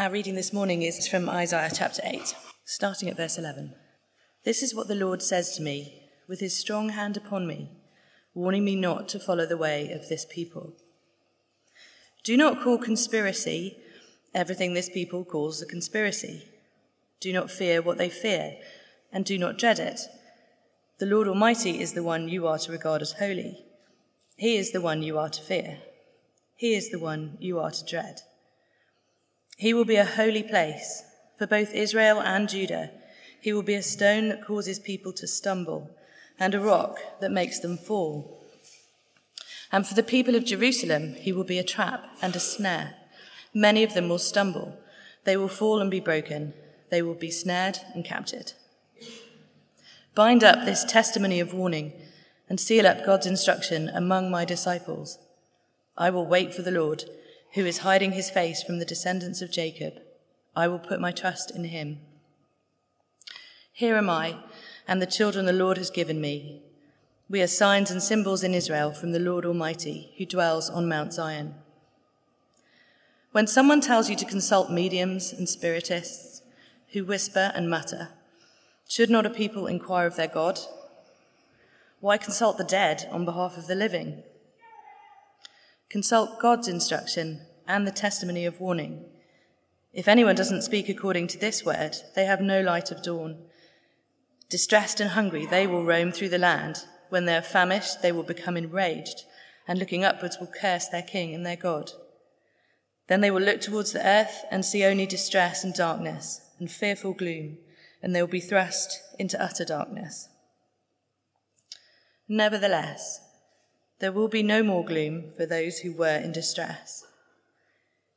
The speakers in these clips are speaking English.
Our reading this morning is from Isaiah chapter 8, starting at verse 11. This is what the Lord says to me, with his strong hand upon me, warning me not to follow the way of this people. Do not call conspiracy everything this people calls a conspiracy. Do not fear what they fear, and do not dread it. The Lord Almighty is the one you are to regard as holy. He is the one you are to fear. He is the one you are to dread. He will be a holy place for both Israel and Judah. He will be a stone that causes people to stumble and a rock that makes them fall. And for the people of Jerusalem, he will be a trap and a snare. Many of them will stumble. They will fall and be broken. They will be snared and captured. Bind up this testimony of warning and seal up God's instruction among my disciples. I will wait for the Lord, who is hiding his face from the descendants of Jacob. I will put my trust in him. Here am I and the children the Lord has given me. We are signs and symbols in Israel from the Lord Almighty, who dwells on Mount Zion. When someone tells you to consult mediums and spiritists who whisper and mutter, should not a people inquire of their God? Why consult the dead on behalf of the living? Consult God's instruction and the testimony of warning. If anyone doesn't speak according to this word, they have no light of dawn. Distressed and hungry, they will roam through the land. When they are famished, they will become enraged, and looking upwards will curse their king and their God. Then they will look towards the earth and see only distress and darkness and fearful gloom, and they will be thrust into utter darkness. Nevertheless, there will be no more gloom for those who were in distress.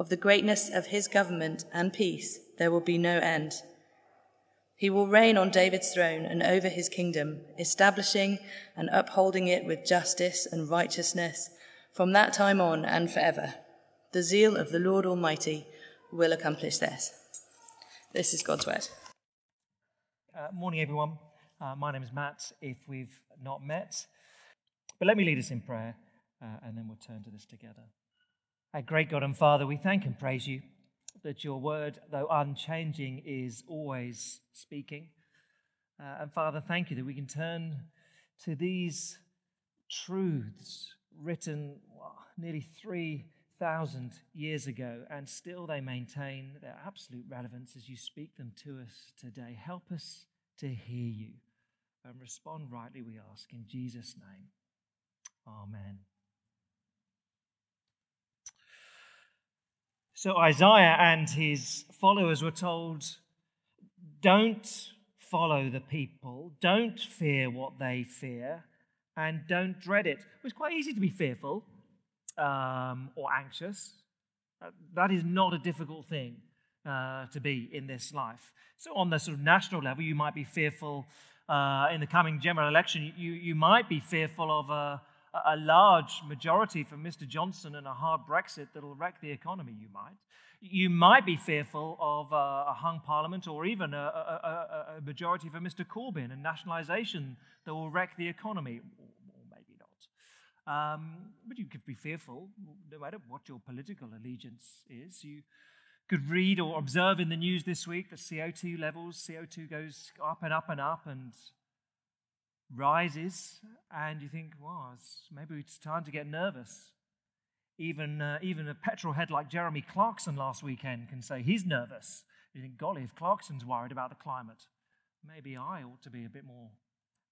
Of the greatness of his government and peace there will be no end he will reign on David's throne and over his kingdom, establishing and upholding it with justice and righteousness from that time on and forever. The zeal of the Lord Almighty will accomplish this. This is God's word. Uh, morning, everyone. Uh, my name is Matt, if we've not met. But let me lead us in prayer, uh, and then we'll turn to this together. Our great God and Father, we thank and praise you that your word, though unchanging, is always speaking. Uh, and Father, thank you that we can turn to these truths written well, nearly 3,000 years ago, and still they maintain their absolute relevance as you speak them to us today. Help us to hear you and respond rightly, we ask, in Jesus' name. Amen. So Isaiah and his followers were told, don't follow the people, don't fear what they fear, and don't dread it. It was quite easy to be fearful um, or anxious. Uh, that is not a difficult thing uh, to be in this life. So, on the sort of national level, you might be fearful uh, in the coming general election. You, you might be fearful of a, a large majority for Mr. Johnson and a hard Brexit that'll wreck the economy, you might. You might be fearful of a hung parliament or even a, a, a majority for Mr. Corbyn and nationalisation that will wreck the economy, or, maybe not. Um, but you could be fearful, no matter what your political allegiance is. You could read or observe in the news this week that CO2 levels, CO2 goes up and up and up, and rises, and you think, well, it's, maybe it's time to get nervous. Even, uh, even a petrol head like Jeremy Clarkson last weekend can say he's nervous You think, golly, if Clarkson's worried about the climate, maybe I ought to be a bit more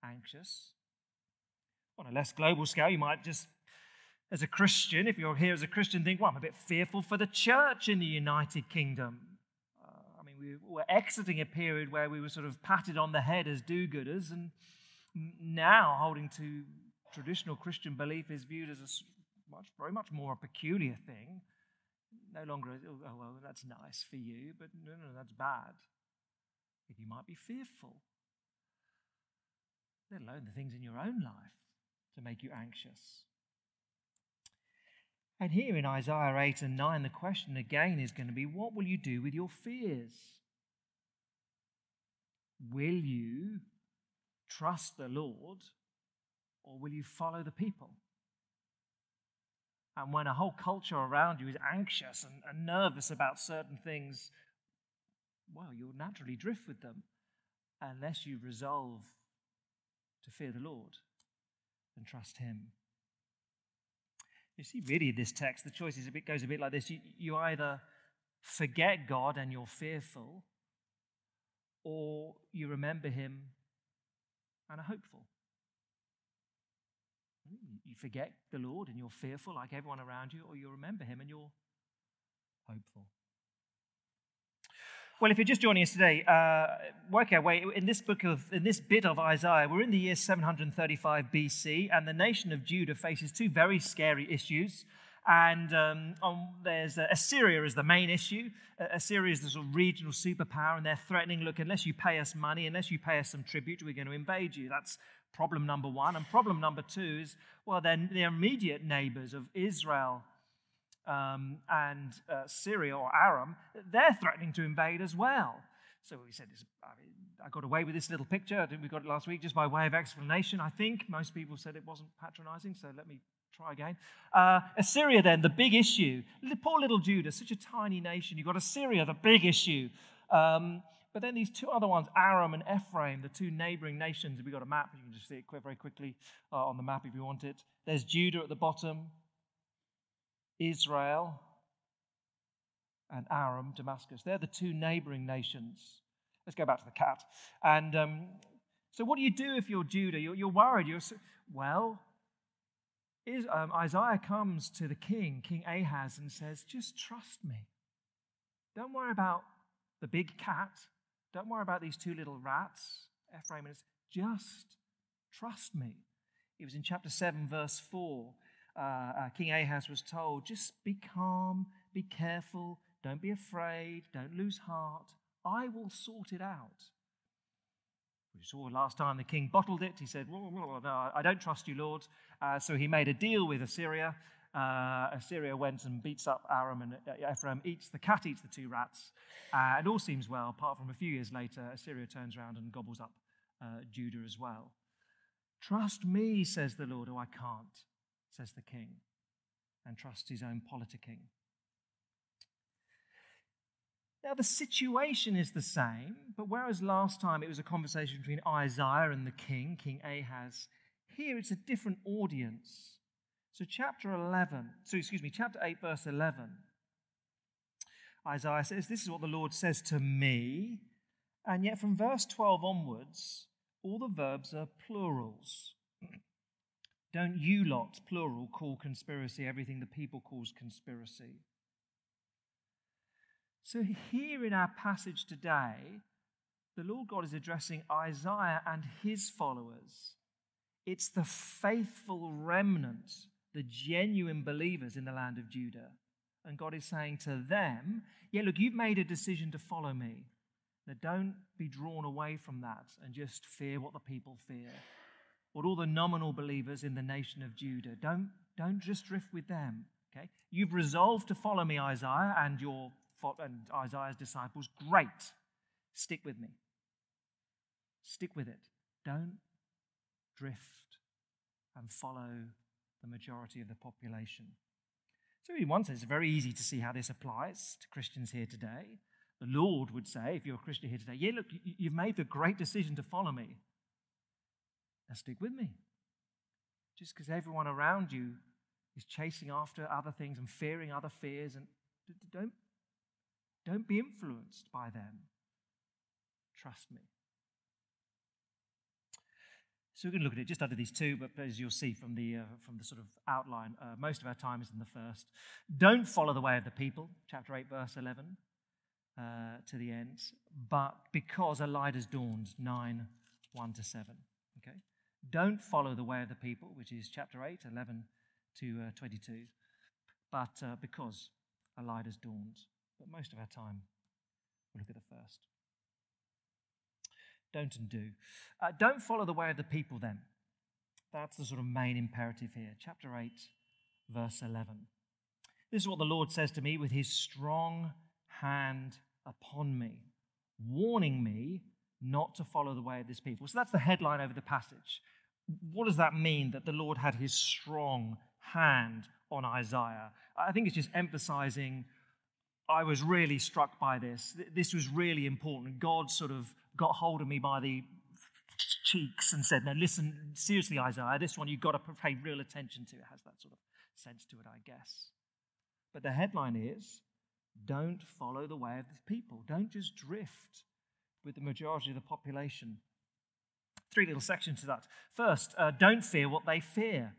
anxious. On a less global scale, you might just, as a Christian, if you're here as a Christian, think, well, I'm a bit fearful for the church in the United Kingdom. Uh, I mean, we were exiting a period where we were sort of patted on the head as do gooders, and now holding to traditional Christian belief is viewed as a much, very much more a peculiar thing. No longer, oh, well, that's nice for you, but no, no, that's bad. You might be fearful, let alone the things in your own life to make you anxious. And here in Isaiah 8 and 9, the question again is going to be what will you do with your fears? Will you trust the Lord or will you follow the people? And when a whole culture around you is anxious and, and nervous about certain things, well, you'll naturally drift with them unless you resolve to fear the Lord and trust Him. You see, really, this text, the choice is a bit, goes a bit like this. You, you either forget God and you're fearful, or you remember Him and are hopeful. You forget the Lord and you're fearful like everyone around you, or you remember Him and you're hopeful. Well, if you're just joining us today, uh, work our way in this book of in this bit of Isaiah. We're in the year 735 BC, and the nation of Judah faces two very scary issues. And um, on, there's uh, Assyria is the main issue. Uh, Assyria is the sort of regional superpower, and they're threatening, look, unless you pay us money, unless you pay us some tribute, we're going to invade you. That's problem number one. And problem number two is, well, they're, immediate neighbors of Israel um, and uh, Syria or Aram. They're threatening to invade as well. So we said, I, mean, I got away with this little picture. We got it last week just by way of explanation. I think most people said it wasn't patronizing, so let me try again. Uh, Assyria, then, the big issue. Poor little Judah, such a tiny nation. You've got Assyria, the big issue. Um, but then these two other ones, Aram and Ephraim, the two neighboring nations. We've got a map. You can just see it very quickly uh, on the map if you want it. There's Judah at the bottom, Israel, and Aram, Damascus. They're the two neighboring nations. Let's go back to the cat. And um, so, what do you do if you're Judah? You're, you're worried. You're well. Um, Isaiah comes to the king, King Ahaz, and says, "Just trust me. Don't worry about the big cat. Don't worry about these two little rats, Ephraim and just trust me. It was in chapter 7, verse 4. Uh, uh, King Ahaz was told, just be calm, be careful, don't be afraid, don't lose heart. I will sort it out. We saw last time the king bottled it. He said, No, I don't trust you, Lord. Uh, so he made a deal with Assyria. Uh, Assyria went and beats up Aram and uh, Ephraim, eats the cat, eats the two rats. Uh, and all seems well, apart from a few years later, Assyria turns around and gobbles up uh, Judah as well. Trust me, says the Lord. Oh, I can't, says the king, and trust his own politicking. Now, the situation is the same, but whereas last time it was a conversation between Isaiah and the king, King Ahaz, here it's a different audience. So, chapter 11, so excuse me, chapter 8, verse 11 Isaiah says, This is what the Lord says to me. And yet, from verse 12 onwards, all the verbs are plurals. Don't you lot, plural, call conspiracy everything the people calls conspiracy? So, here in our passage today, the Lord God is addressing Isaiah and his followers. It's the faithful remnant, the genuine believers in the land of Judah. And God is saying to them, Yeah, look, you've made a decision to follow me. Now, don't be drawn away from that and just fear what the people fear. What all the nominal believers in the nation of Judah. Don't, don't just drift with them. Okay? You've resolved to follow me, Isaiah, and your and Isaiah's disciples. Great. Stick with me. Stick with it. Don't drift and follow the majority of the population. So, in one sense, it's very easy to see how this applies to Christians here today. The Lord would say, if you're a Christian here today, yeah, look, you've made the great decision to follow me. Now stick with me. Just because everyone around you is chasing after other things and fearing other fears, and don't, Don't be influenced by them. Trust me. So we're going to look at it just under these two, but as you'll see from the, uh, from the sort of outline, uh, most of our time is in the first. Don't follow the way of the people, chapter 8, verse 11, uh, to the end, but because a light has dawned, 9, 1 to 7. Okay? Don't follow the way of the people, which is chapter 8, 11 to uh, 22, but uh, because a light has dawned. But most of our time, we'll look at the first don't and do. Uh, don't follow the way of the people then. That's the sort of main imperative here. Chapter 8, verse 11. This is what the Lord says to me with his strong hand upon me, warning me not to follow the way of this people. So that's the headline over the passage. What does that mean that the Lord had his strong hand on Isaiah? I think it's just emphasizing I was really struck by this. This was really important. God sort of got hold of me by the cheeks and said, "Now listen, seriously, Isaiah, this one you've got to pay real attention to." It has that sort of sense to it, I guess. But the headline is don't follow the way of the people. Don't just drift with the majority of the population. Three little sections to that. First, uh, don't fear what they fear,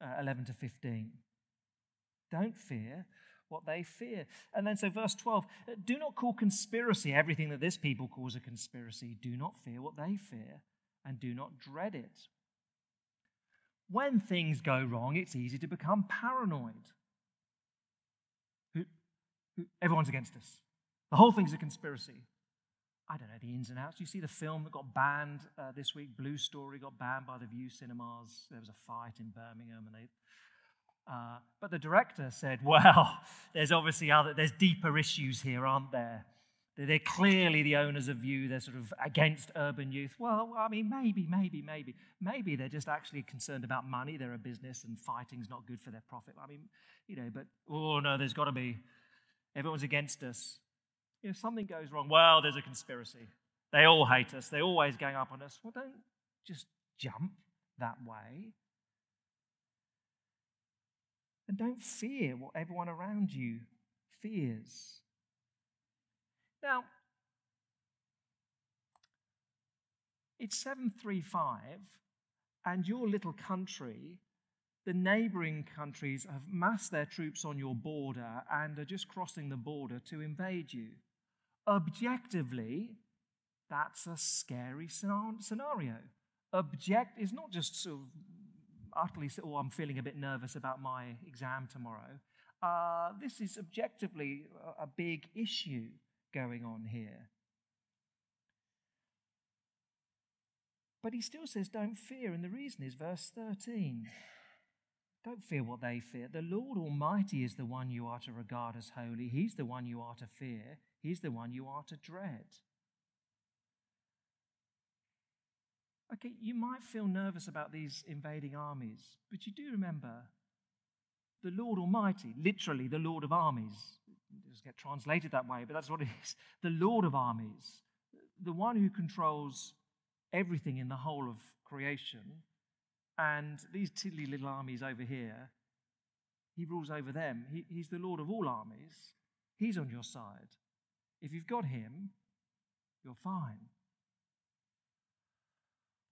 uh, 11 to 15. Don't fear what they fear. And then, so verse 12 do not call conspiracy everything that this people calls a conspiracy. Do not fear what they fear, and do not dread it. When things go wrong, it's easy to become paranoid. Everyone's against us. The whole thing's a conspiracy. I don't know the ins and outs. You see the film that got banned uh, this week, Blue Story, got banned by the Vue cinemas. There was a fight in Birmingham, and they uh, but the director said, well, there's obviously other, there's deeper issues here, aren't there? They're clearly the owners of Vue, they're sort of against urban youth. Well, I mean, maybe, maybe, maybe. Maybe they're just actually concerned about money. They're a business and fighting's not good for their profit. I mean, you know, but, oh no, there's got to be, everyone's against us. If something goes wrong. Well, there's a conspiracy. They all hate us. They're always going up on us. Well, don't just jump that way. And don't fear what everyone around you fears. Now, it's 735, and your little country, the neighboring countries have massed their troops on your border and are just crossing the border to invade you. Objectively, that's a scary scenario. Object is not just sort of utterly, oh, I'm feeling a bit nervous about my exam tomorrow. Uh, this is objectively a big issue going on here. But he still says, don't fear. And the reason is verse 13. Don't fear what they fear. The Lord Almighty is the one you are to regard as holy. He's the one you are to fear. He's the one you are to dread. Okay, you might feel nervous about these invading armies, but you do remember the Lord Almighty, literally the Lord of armies. It doesn't get translated that way, but that's what it is. The Lord of armies, the one who controls everything in the whole of creation. And these tiddly little armies over here, he rules over them. He, he's the Lord of all armies. He's on your side. If you've got him, you're fine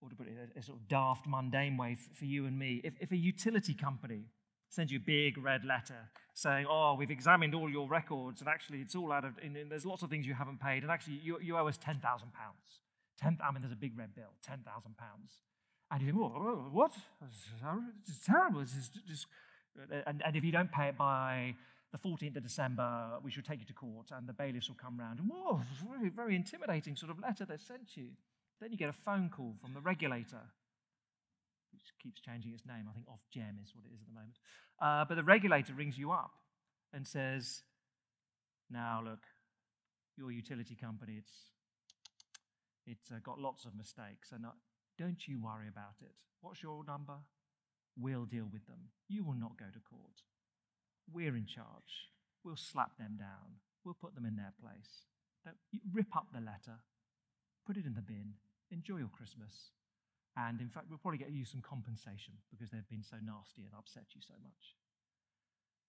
or to put it in a, sort of daft, mundane way for you and me, if, if a utility company sends you a big red letter saying, oh, we've examined all your records, and actually it's all out of, and, and there's lots of things you haven't paid, and actually you, you owe us £10,000. 10, I mean, there's a big red bill, £10,000. And you think, oh, what? Is terrible. This is just, and, and if you don't pay it by the 14th of December, we should take you to court, and the bailiffs will come round. And whoa, very, very intimidating sort of letter they sent you. Then you get a phone call from the regulator, which keeps changing its name. I think Ofgem is what it is at the moment. Uh, but the regulator rings you up and says, Now, look, your utility company, it's, it's uh, got lots of mistakes, and uh, don't you worry about it. What's your number? We'll deal with them. You will not go to court. We're in charge. We'll slap them down. We'll put them in their place. Don't, rip up the letter, put it in the bin, enjoy your Christmas. And in fact, we'll probably get you some compensation because they've been so nasty and upset you so much.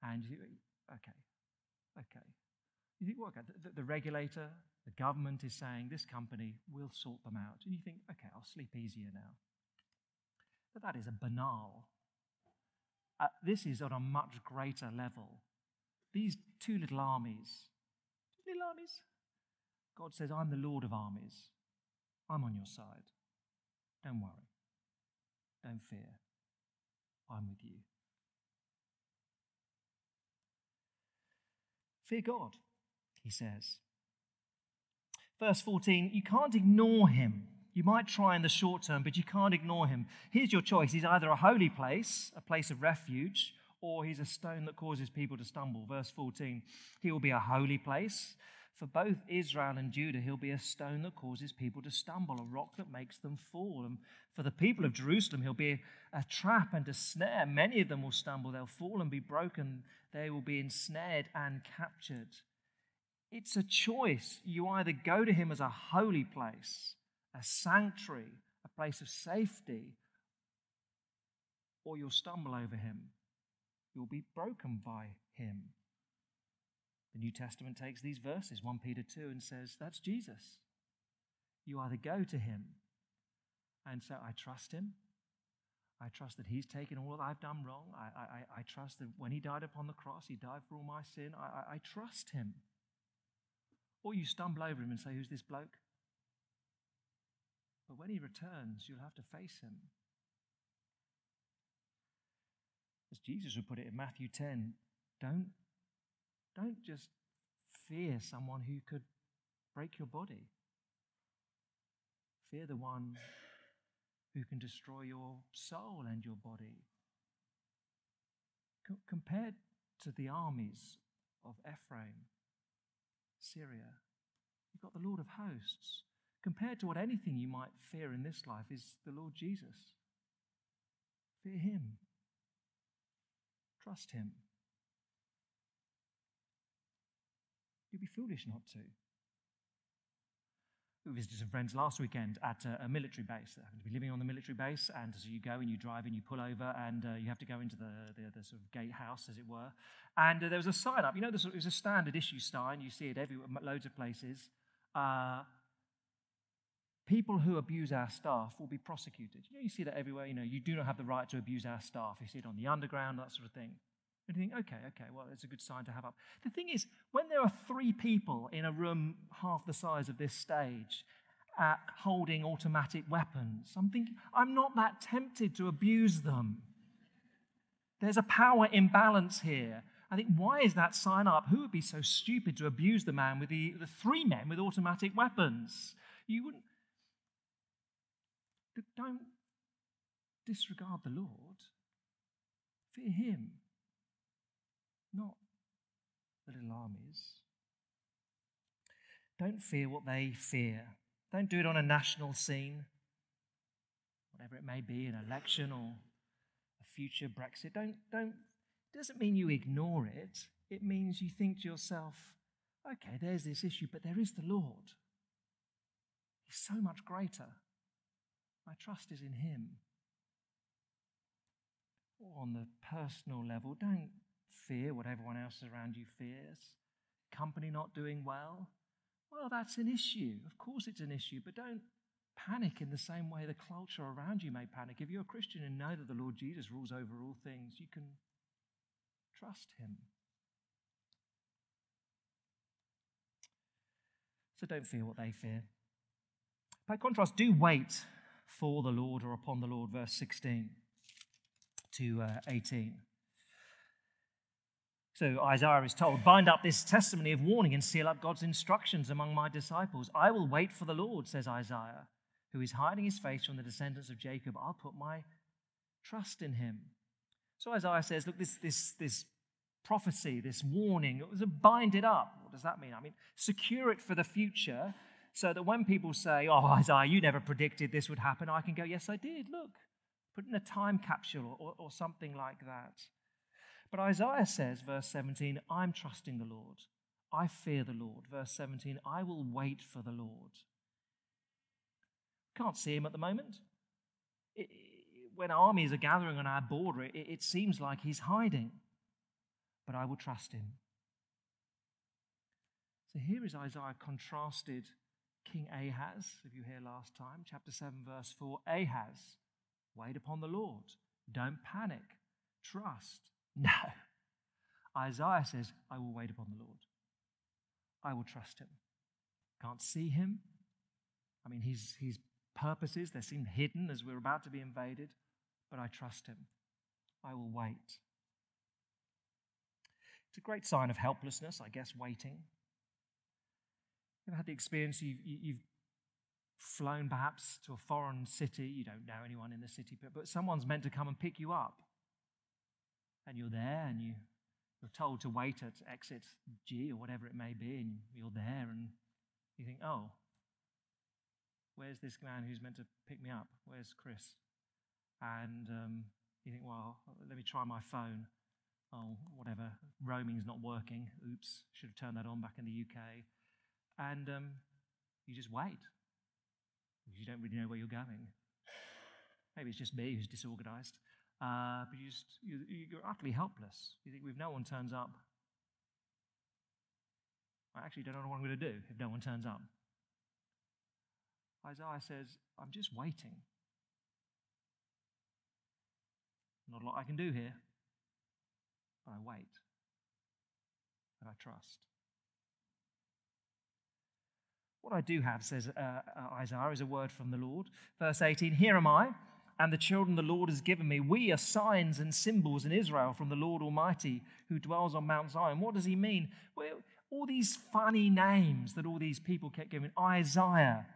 And you, okay, okay. You think, well, okay, the, the regulator, the government is saying this company will sort them out. And you think, okay, I'll sleep easier now. But that is a banal. Uh, this is on a much greater level. These two little armies, two little armies, God says, I'm the Lord of armies. I'm on your side. Don't worry. Don't fear. I'm with you. Fear God, he says. Verse 14, you can't ignore him. You might try in the short term, but you can't ignore him. Here's your choice He's either a holy place, a place of refuge, or he's a stone that causes people to stumble. Verse 14, he will be a holy place. For both Israel and Judah, he'll be a stone that causes people to stumble, a rock that makes them fall. And for the people of Jerusalem, he'll be a trap and a snare. Many of them will stumble, they'll fall and be broken, they will be ensnared and captured. It's a choice. You either go to him as a holy place, a sanctuary, a place of safety, or you'll stumble over him. You'll be broken by him. The New Testament takes these verses, 1 Peter 2, and says, That's Jesus. You either go to him and say, I trust him. I trust that he's taken all that I've done wrong. I, I, I trust that when he died upon the cross, he died for all my sin. I, I, I trust him. Or you stumble over him and say, Who's this bloke? But when he returns, you'll have to face him. As Jesus would put it in Matthew 10, don't don't just fear someone who could break your body. Fear the one who can destroy your soul and your body. Co- compared to the armies of Ephraim, Syria, you've got the Lord of hosts. Compared to what anything you might fear in this life is the Lord Jesus. Fear him. Trust him. You'd be foolish not to. We visited some friends last weekend at a, a military base. They happen to be living on the military base, and so you go and you drive and you pull over, and uh, you have to go into the, the, the, sort of gatehouse, as it were. And uh, there was a sign up. You know, it was a standard issue sign. You see it everywhere, loads of places. Uh, people who abuse our staff will be prosecuted. You know, you see that everywhere. You know, you do not have the right to abuse our staff. You see it on the underground, that sort of thing. And you think, okay, okay, well, it's a good sign to have up. The thing is, when there are three people in a room half the size of this stage uh, holding automatic weapons, I'm thinking, I'm not that tempted to abuse them. There's a power imbalance here. I think, why is that sign up? Who would be so stupid to abuse the man with the, the three men with automatic weapons? You wouldn't. Don't disregard the Lord. Fear him not little armies. Don't fear what they fear. Don't do it on a national scene, whatever it may be, an election or a future Brexit. Don't, don't, it doesn't mean you ignore it. It means you think to yourself, okay, there's this issue, but there is the Lord. He's so much greater. My trust is in Him. Or on the personal level, don't fear what everyone else around you fears? Company not doing well? Well, that's an issue. Of course, it's an issue, but don't panic in the same way the culture around you may panic. If you're a Christian and know that the Lord Jesus rules over all things, you can trust him. So don't fear what they fear. By contrast, do wait for the Lord or upon the Lord, verse 16 to uh, 18. So Isaiah is told, Bind up this testimony of warning and seal up God's instructions among my disciples. I will wait for the Lord, says Isaiah, who is hiding his face from the descendants of Jacob. I'll put my trust in him. So Isaiah says, Look, this, this, this prophecy, this warning, it was a bind it up. What does that mean? I mean, secure it for the future so that when people say, Oh, Isaiah, you never predicted this would happen, I can go, Yes, I did. Look, put in a time capsule or, or something like that. But Isaiah says, verse 17, I'm trusting the Lord. I fear the Lord. Verse 17, I will wait for the Lord. Can't see him at the moment. It, when armies are gathering on our border, it, it seems like he's hiding. But I will trust him. So here is Isaiah contrasted King Ahaz, if you hear last time, chapter 7, verse 4. Ahaz, wait upon the Lord. Don't panic. Trust. No. Isaiah says, I will wait upon the Lord. I will trust him. Can't see him. I mean, his, his purposes, they seem hidden as we're about to be invaded, but I trust him. I will wait. It's a great sign of helplessness, I guess, waiting. You've had the experience you've, you've flown perhaps to a foreign city, you don't know anyone in the city, but someone's meant to come and pick you up. And you're there and you, you're told to wait at exit G or whatever it may be, and you're there and you think, oh, where's this man who's meant to pick me up? Where's Chris? And um, you think, well, let me try my phone. Oh, whatever, roaming's not working. Oops, should have turned that on back in the UK. And um, you just wait because you don't really know where you're going. Maybe it's just me who's disorganized. Uh, but you just, you, you're utterly helpless. You think, if no one turns up, I actually don't know what I'm going to do if no one turns up. Isaiah says, I'm just waiting. Not a lot I can do here, but I wait and I trust. What I do have, says uh, uh, Isaiah, is a word from the Lord. Verse 18 Here am I, and the children the Lord has given me. We are signs and symbols in Israel from the Lord Almighty who dwells on Mount Zion. What does he mean? Well, all these funny names that all these people kept giving. Isaiah,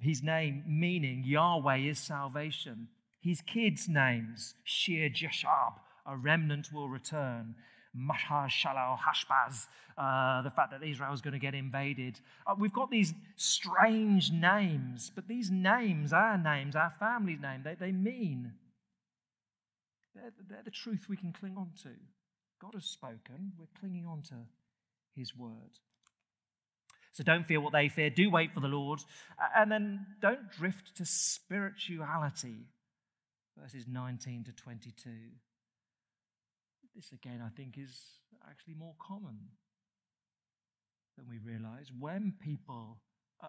his name meaning Yahweh is salvation. His kids' names, Shear-Jashub, a remnant will return. Maher-Shalal-Hash-Baz, uh, the fact that Israel is going to get invaded. Uh, we've got these strange names, but these names, our names, our family's name, they, they mean. They're, they're the truth we can cling on to. God has spoken, we're clinging on to his word. So don't fear what they fear. Do wait for the Lord. And then don't drift to spirituality. Verses 19 to 22. This, again, I think, is actually more common than we realize. When people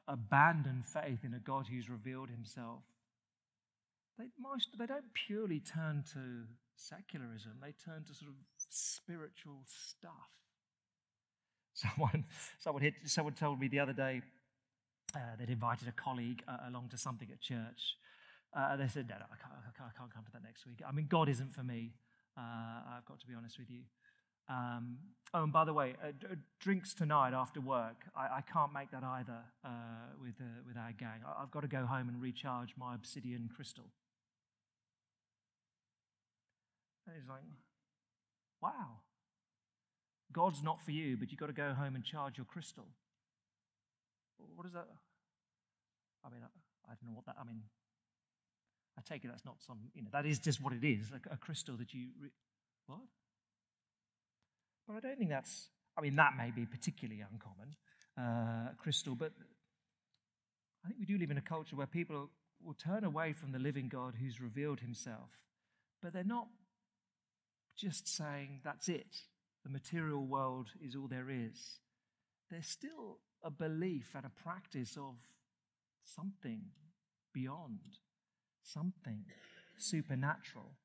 abandon faith in a God who's revealed himself, they, most, they don't purely turn to secularism, they turn to sort of spiritual stuff. Someone, someone, hit, someone told me the other day uh, they'd invited a colleague uh, along to something at church. Uh, they said, no, no I can't, I, can't, I can't come to that next week. I mean, God isn't for me. Uh, I've got to be honest with you. Um, oh, and by the way, uh, d- drinks tonight after work. I, I can't make that either uh, with, uh, with our gang. I, have got to go home and recharge my obsidian crystal. And he's like, wow. God's not for you, but you've got to go home and charge your crystal. What is that? I mean, I, I don't know what that, I mean, I take it that's not some, you know, that is just what it is, a, a crystal that you, re- what? But I don't think that's, I mean, that may be particularly uncommon, uh, crystal, but I think we do live in a culture where people will turn away from the living God who's revealed himself, but they're not just saying, that's it, the material world is all there is. There's still a belief and a practice of something beyond something supernatural.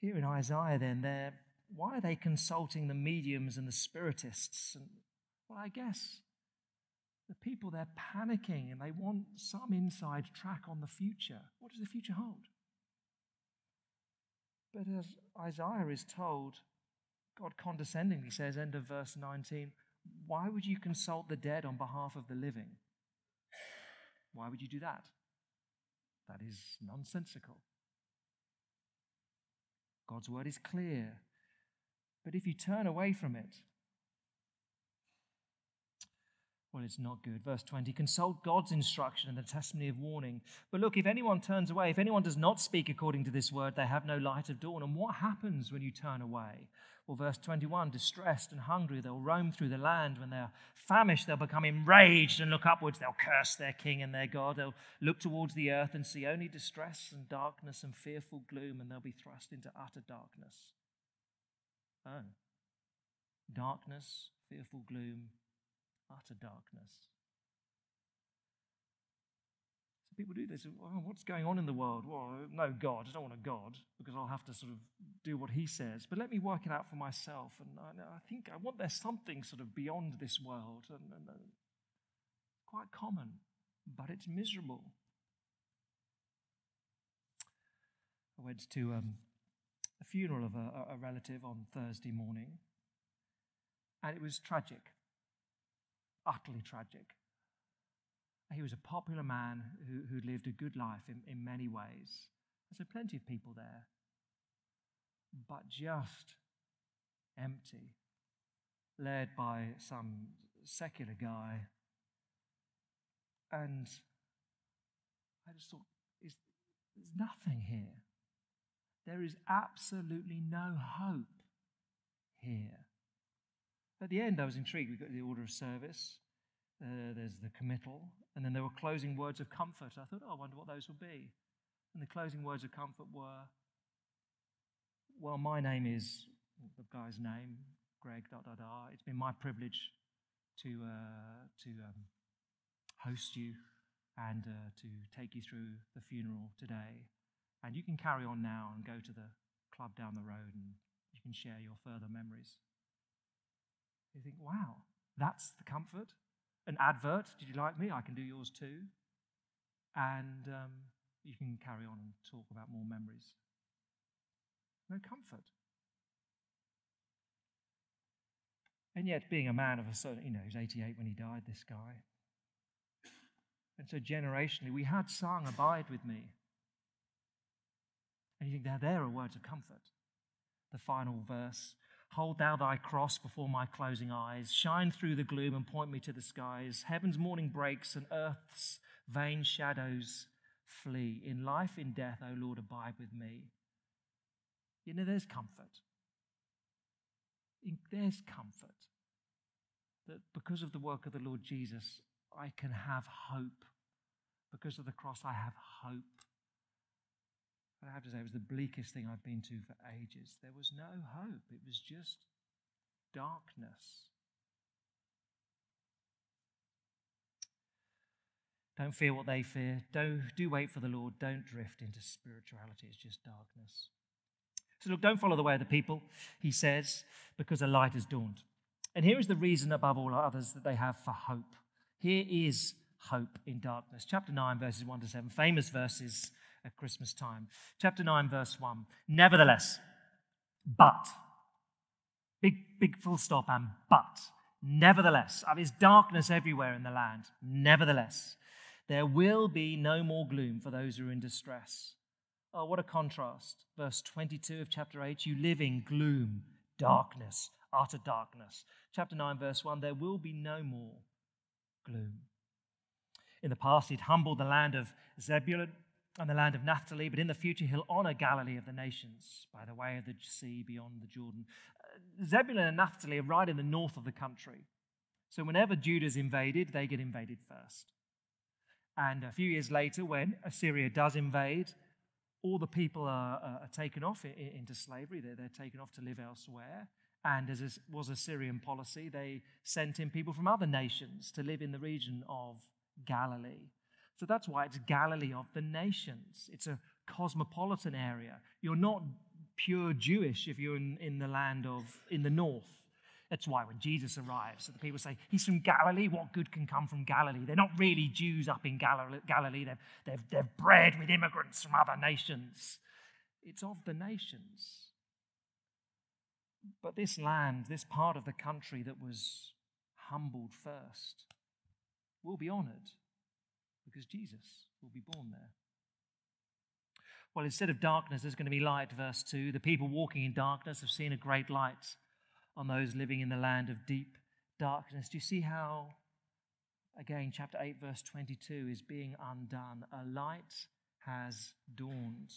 Here in Isaiah, then, they're, why are they consulting the mediums and the spiritists? And, well, I guess the people, they're panicking and they want some inside track on the future. What does the future hold? But as Isaiah is told, God condescendingly says, end of verse 19, why would you consult the dead on behalf of the living? Why would you do that? That is nonsensical. God's word is clear. But if you turn away from it, well, it's not good. Verse 20 consult God's instruction and the testimony of warning. But look, if anyone turns away, if anyone does not speak according to this word, they have no light of dawn. And what happens when you turn away? Well, verse 21 distressed and hungry, they'll roam through the land. When they're famished, they'll become enraged and look upwards. They'll curse their king and their God. They'll look towards the earth and see only distress and darkness and fearful gloom, and they'll be thrust into utter darkness. Oh. darkness, fearful gloom, utter darkness. So people do this. Well, what's going on in the world? Well, no God. I don't want a God because I'll have to sort of do what He says. But let me work it out for myself. And I, I think I want there's something sort of beyond this world. And, and, and quite common, but it's miserable. I went to um, a funeral of a, a relative on Thursday morning, and it was tragic, utterly tragic. He was a popular man who, who lived a good life in, in many ways. There's plenty of people there, but just empty, led by some secular guy. And I just thought, there's nothing here. There is absolutely no hope here. At the end, I was intrigued. We got the order of service, uh, there's the committal, and then there were closing words of comfort. I thought, oh, I wonder what those will be. And the closing words of comfort were, well, my name is the guy's name, Greg, da da da. It's been my privilege to, uh, to um, host you and uh, to take you through the funeral today. And you can carry on now and go to the club down the road and you can share your further memories. You think, wow, that's the comfort. An advert, did you like me? I can do yours too. And um, you can carry on and talk about more memories. No comfort. And yet, being a man of a certain, you know, he was 88 when he died, this guy. And so, generationally, we had sung, Abide with me. And you think, there are words of comfort. The final verse Hold thou thy cross before my closing eyes. Shine through the gloom and point me to the skies. Heaven's morning breaks and earth's vain shadows flee. In life, in death, O Lord, abide with me. You know, there's comfort. There's comfort that because of the work of the Lord Jesus, I can have hope. Because of the cross, I have hope. I have to say, it was the bleakest thing I've been to for ages. There was no hope, it was just darkness. Don't fear what they fear. Don't, do wait for the Lord. Don't drift into spirituality. It's just darkness. So, look, don't follow the way of the people, he says, because a light has dawned. And here is the reason above all others that they have for hope. Here is hope in darkness. Chapter 9, verses 1 to 7, famous verses at Christmas time. Chapter 9, verse 1. Nevertheless, but, big, big full stop and but, nevertheless, uh, of his darkness everywhere in the land, nevertheless, there will be no more gloom for those who are in distress. Oh, what a contrast. Verse 22 of chapter 8 you live in gloom, darkness, utter darkness. Chapter 9, verse 1 there will be no more gloom. In the past, he'd humbled the land of Zebulun and the land of Naphtali, but in the future he'll honor Galilee of the nations by the way of the sea beyond the Jordan. Uh, Zebulun and Naphtali are right in the north of the country. So whenever Judah's invaded, they get invaded first. And a few years later, when Assyria does invade, all the people are, are taken off into slavery. They're, they're taken off to live elsewhere. And as was Assyrian policy, they sent in people from other nations to live in the region of Galilee. So that's why it's Galilee of the nations. It's a cosmopolitan area. You're not pure Jewish if you're in, in the land of, in the north. That's why when Jesus arrives, the people say, He's from Galilee. What good can come from Galilee? They're not really Jews up in Galilee. They've, they're, they're bred with immigrants from other nations. It's of the nations. But this land, this part of the country that was humbled first, will be honored because Jesus will be born there. Well, instead of darkness, there's going to be light, verse 2. The people walking in darkness have seen a great light on those living in the land of deep darkness. Do you see how, again, chapter 8, verse 22 is being undone? A light has dawned.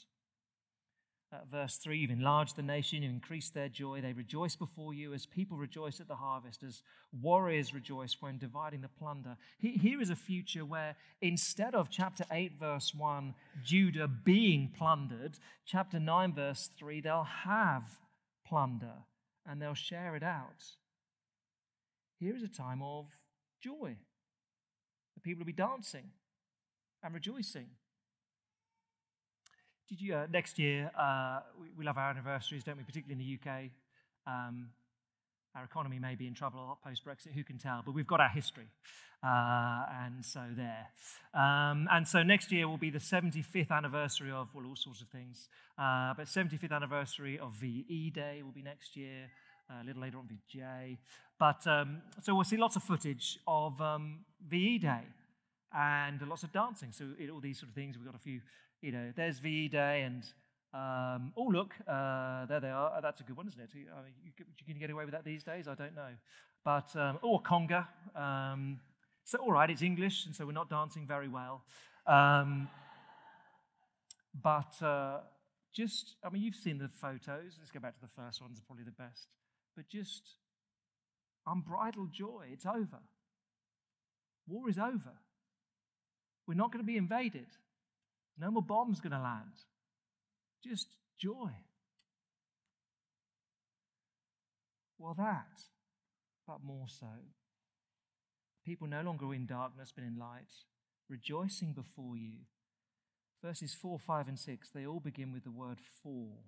Uh, verse 3 You've enlarged the nation, you've increased their joy. They rejoice before you as people rejoice at the harvest, as warriors rejoice when dividing the plunder. Here is a future where instead of chapter 8, verse 1, Judah being plundered, chapter 9, verse 3, they'll have plunder and they'll share it out here is a time of joy. The people will be dancing and rejoicing. Did you, uh, next year, uh, we, we, love our anniversaries, don't we, particularly in the UK? Um, our economy may be in trouble post Brexit, who can tell? But we've got our history. Uh, and so there. Um, and so next year will be the 75th anniversary of, well, all sorts of things. Uh, but 75th anniversary of VE Day will be next year. Uh, a little later on, VJ. But um, so we'll see lots of footage of um, VE Day and lots of dancing. So it, all these sort of things. We've got a few, you know, there's VE Day and um, oh, look, uh, there they are. that's a good one, isn't it? You, uh, you, you, can get away with that these days? I don't know. But, um, or conga. Um, so, all right, it's English, and so we're not dancing very well. Um, but uh, just, I mean, you've seen the photos. Let's go back to the first ones, probably the best. But just unbridled joy. It's over. War is over. We're not going to be invaded. No more bombs going to land. Just joy. Well, that, but more so. People no longer in darkness, but in light, rejoicing before you. Verses 4, 5, and 6, they all begin with the word for.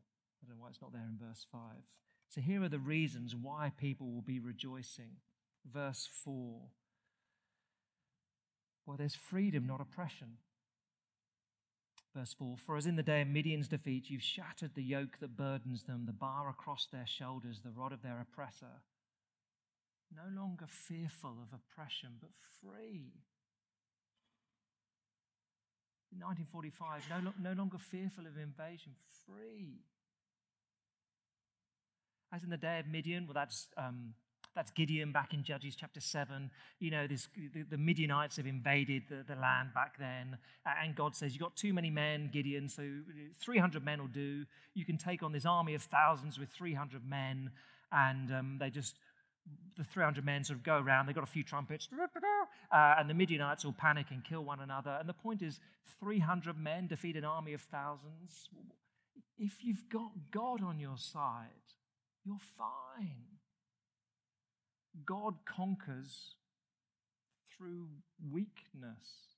I don't know why it's not there in verse 5. So here are the reasons why people will be rejoicing. Verse 4. Well, there's freedom, not oppression. Verse 4 For as in the day of Midian's defeat, you've shattered the yoke that burdens them, the bar across their shoulders, the rod of their oppressor. No longer fearful of oppression, but free. In 1945, no, no longer fearful of invasion, free. As in the day of Midian, well, that's um, that's Gideon back in Judges chapter 7. You know, this, the, the Midianites have invaded the, the land back then. And God says, You've got too many men, Gideon, so 300 men will do. You can take on this army of thousands with 300 men. And um, they just, the 300 men sort of go around. They've got a few trumpets. Uh, and the Midianites will panic and kill one another. And the point is 300 men defeat an army of thousands. If you've got God on your side, you're fine. God conquers through weakness.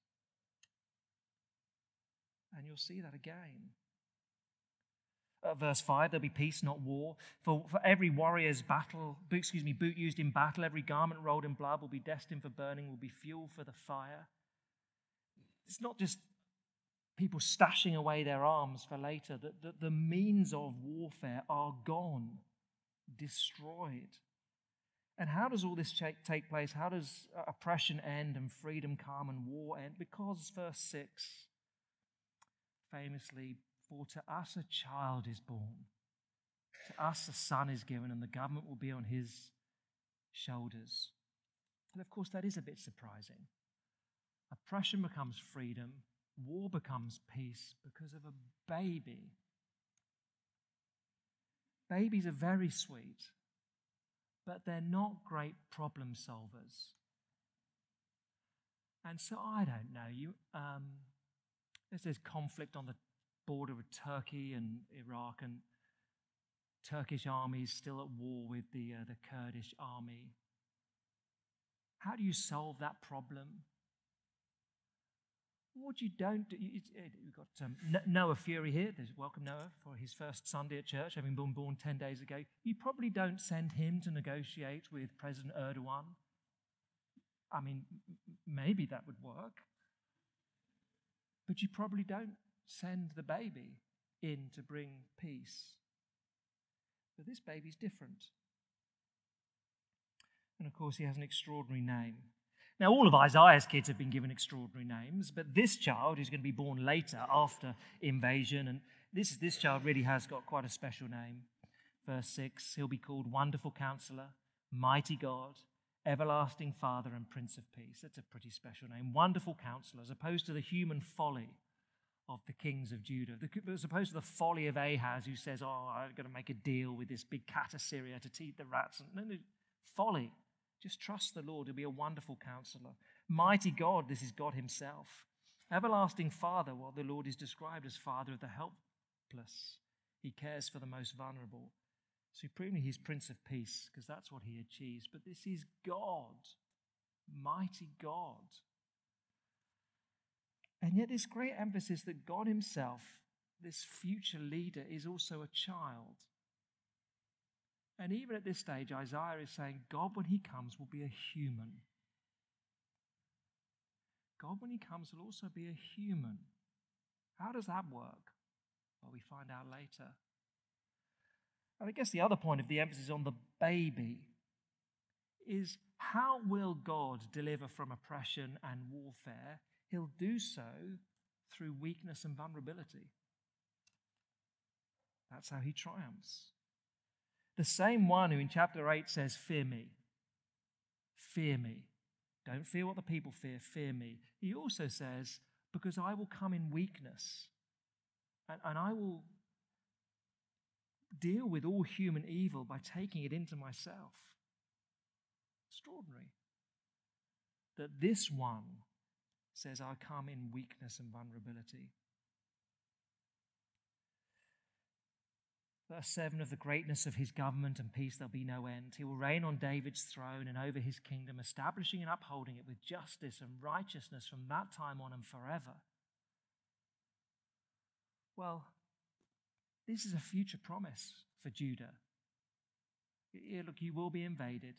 And you'll see that again. Uh, verse 5 there'll be peace, not war. For, for every warrior's battle, excuse me, boot used in battle, every garment rolled in blood will be destined for burning, will be fuel for the fire. It's not just people stashing away their arms for later, that the, the means of warfare are gone, destroyed. And how does all this take place? How does uh, oppression end and freedom come and war end? Because, verse 6, famously, for to us a child is born, to us a son is given, and the government will be on his shoulders. And of course, that is a bit surprising. Oppression becomes freedom, war becomes peace because of a baby. Babies are very sweet but they're not great problem solvers. And so I don't know. You, um, there's this conflict on the border with Turkey and Iraq, and Turkish armies still at war with the uh, the Kurdish army. How do you solve that problem? What you don't do, we've got um, Noah Fury here. There's welcome Noah for his first Sunday at church, having been born 10 days ago. You probably don't send him to negotiate with President Erdogan. I mean, maybe that would work. But you probably don't send the baby in to bring peace. But this baby's different. And of course, he has an extraordinary name. Now, all of Isaiah's kids have been given extraordinary names, but this child is going to be born later after invasion, and this, this child really has got quite a special name. Verse 6 He'll be called Wonderful Counselor, Mighty God, Everlasting Father, and Prince of Peace. That's a pretty special name. Wonderful Counselor, as opposed to the human folly of the kings of Judah, as opposed to the folly of Ahaz, who says, Oh, I'm going to make a deal with this big cat Assyria to eat the rats. No, no, folly. Just trust the Lord. He'll be a wonderful counselor. Mighty God, this is God Himself. Everlasting Father, well, the Lord is described as Father of the helpless. He cares for the most vulnerable. Supremely, he's Prince of Peace, because that's what he achieves. But this is God, mighty God. And yet, this great emphasis that God Himself, this future leader, is also a child. And even at this stage, Isaiah is saying, God, when He comes, will be a human. God, when He comes, will also be a human. How does that work? Well, we find out later. And I guess the other point of the emphasis on the baby is how will God deliver from oppression and warfare he'll do so through weakness and vulnerability. That's how he triumphs. The same one who in chapter 8 says, Fear me. Fear me. Don't fear what the people fear, fear me. He also says, Because I will come in weakness and, and I will deal with all human evil by taking it into myself. Extraordinary. That this one says, I come in weakness and vulnerability. Verse 7 of the greatness of his government and peace there'll be no end. He will reign on David's throne and over his kingdom, establishing and upholding it with justice and righteousness from that time on and forever. Well, this is a future promise for Judah. Yeah, look, you will be invaded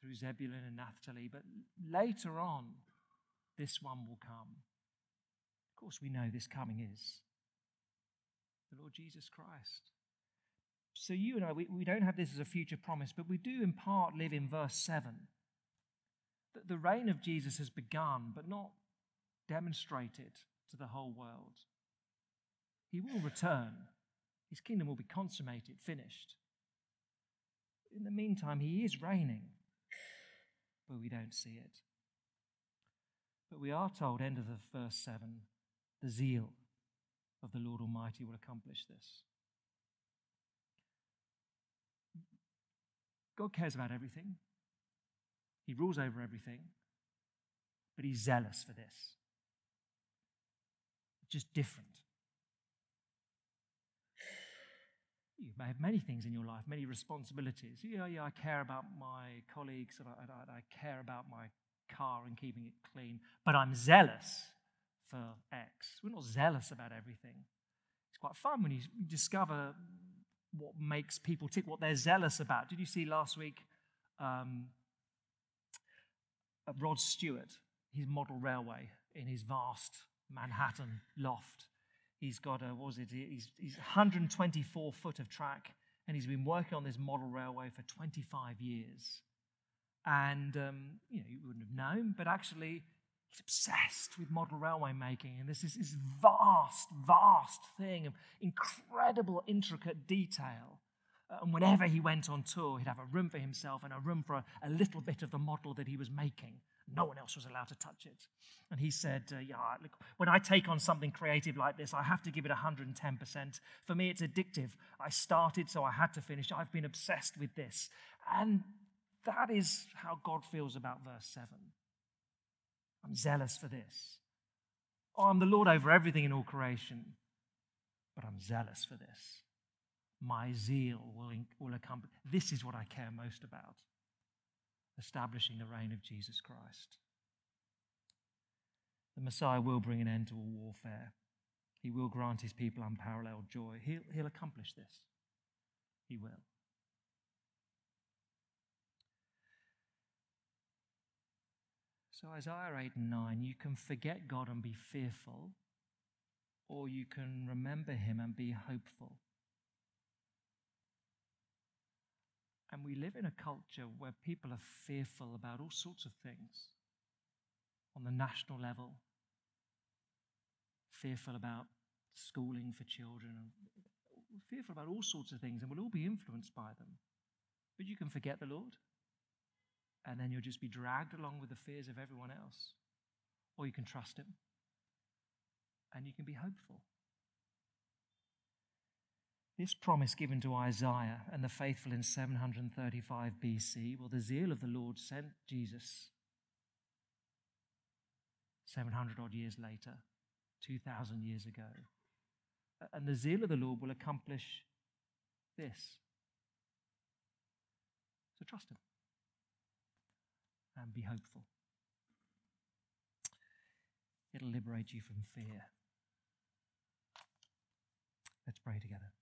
through Zebulun and Naphtali, but later on, this one will come. Of course, we know this coming is the Lord Jesus Christ. So, you and I, we, we don't have this as a future promise, but we do in part live in verse 7 that the reign of Jesus has begun, but not demonstrated to the whole world. He will return, his kingdom will be consummated, finished. In the meantime, he is reigning, but we don't see it. But we are told, end of the verse 7, the zeal of the Lord Almighty will accomplish this. God cares about everything, He rules over everything, but He's zealous for this. Just different. You may have many things in your life, many responsibilities. Yeah, yeah, I care about my colleagues, and I, I, I care about my car and keeping it clean, but I'm zealous for X. We're not zealous about everything. It's quite fun when you discover what makes people tick, what they're zealous about. Did you see last week um, Rod Stewart, his model railway in his vast Manhattan loft? He's got a, what was it? He's, he's 124 foot of track, and he's been working on this model railway for 25 years. And, um, you know, you wouldn't have known, but actually, he's obsessed with model railway making. And this is this vast, vast thing of incredible, intricate detail. Uh, and whenever he went on tour, he'd have a room for himself and a room for a, a, little bit of the model that he was making. No one else was allowed to touch it. And he said, uh, Yeah, look, when I take on something creative like this, I have to give it 110%. For me, it's addictive. I started, so I had to finish. I've been obsessed with this. And that is how God feels about verse 7. I'm zealous for this. Oh, I'm the Lord over everything in all creation, but I'm zealous for this. My zeal will, will accomplish. This is what I care most about establishing the reign of Jesus Christ. The Messiah will bring an end to all warfare. He will grant his people unparalleled joy. He'll, he'll accomplish this. He will. So, Isaiah 8 and 9, you can forget God and be fearful, or you can remember Him and be hopeful. And we live in a culture where people are fearful about all sorts of things on the national level, fearful about schooling for children, fearful about all sorts of things, and we'll all be influenced by them. But you can forget the Lord and then you'll just be dragged along with the fears of everyone else. Or you can trust Him and you can be hopeful. This promise given to Isaiah and the faithful in 735 BC, well, the zeal of the Lord sent Jesus 700 odd years later, 2,000 years ago. And the zeal of the Lord will accomplish this So trust Him and be hopeful. It'll liberate you from fear. Let's pray together.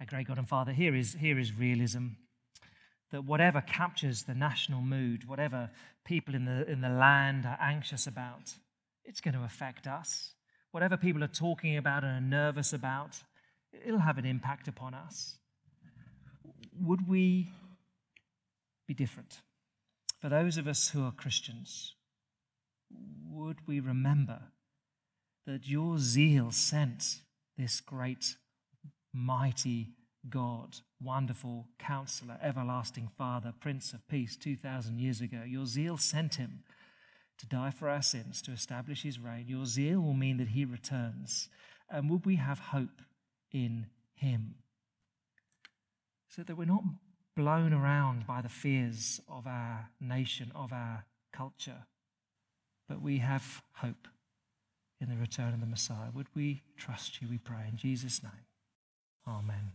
Our great God and Father, here is, here is realism that whatever captures the national mood, whatever people in the, in the land are anxious about, it's going to affect us. Whatever people are talking about and are nervous about, it'll have an impact upon us. Would we be different? For those of us who are Christians, would we remember that your zeal sent this great, mighty God, wonderful counselor, everlasting Father, Prince of Peace, 2,000 years ago? Your zeal sent him to die for our sins, to establish his reign. Your zeal will mean that he returns. And would we have hope in him? So that we're not blown around by the fears of our nation, of our culture, but we have hope in the return of the Messiah. Would we trust you, we pray, in Jesus' name? Amen.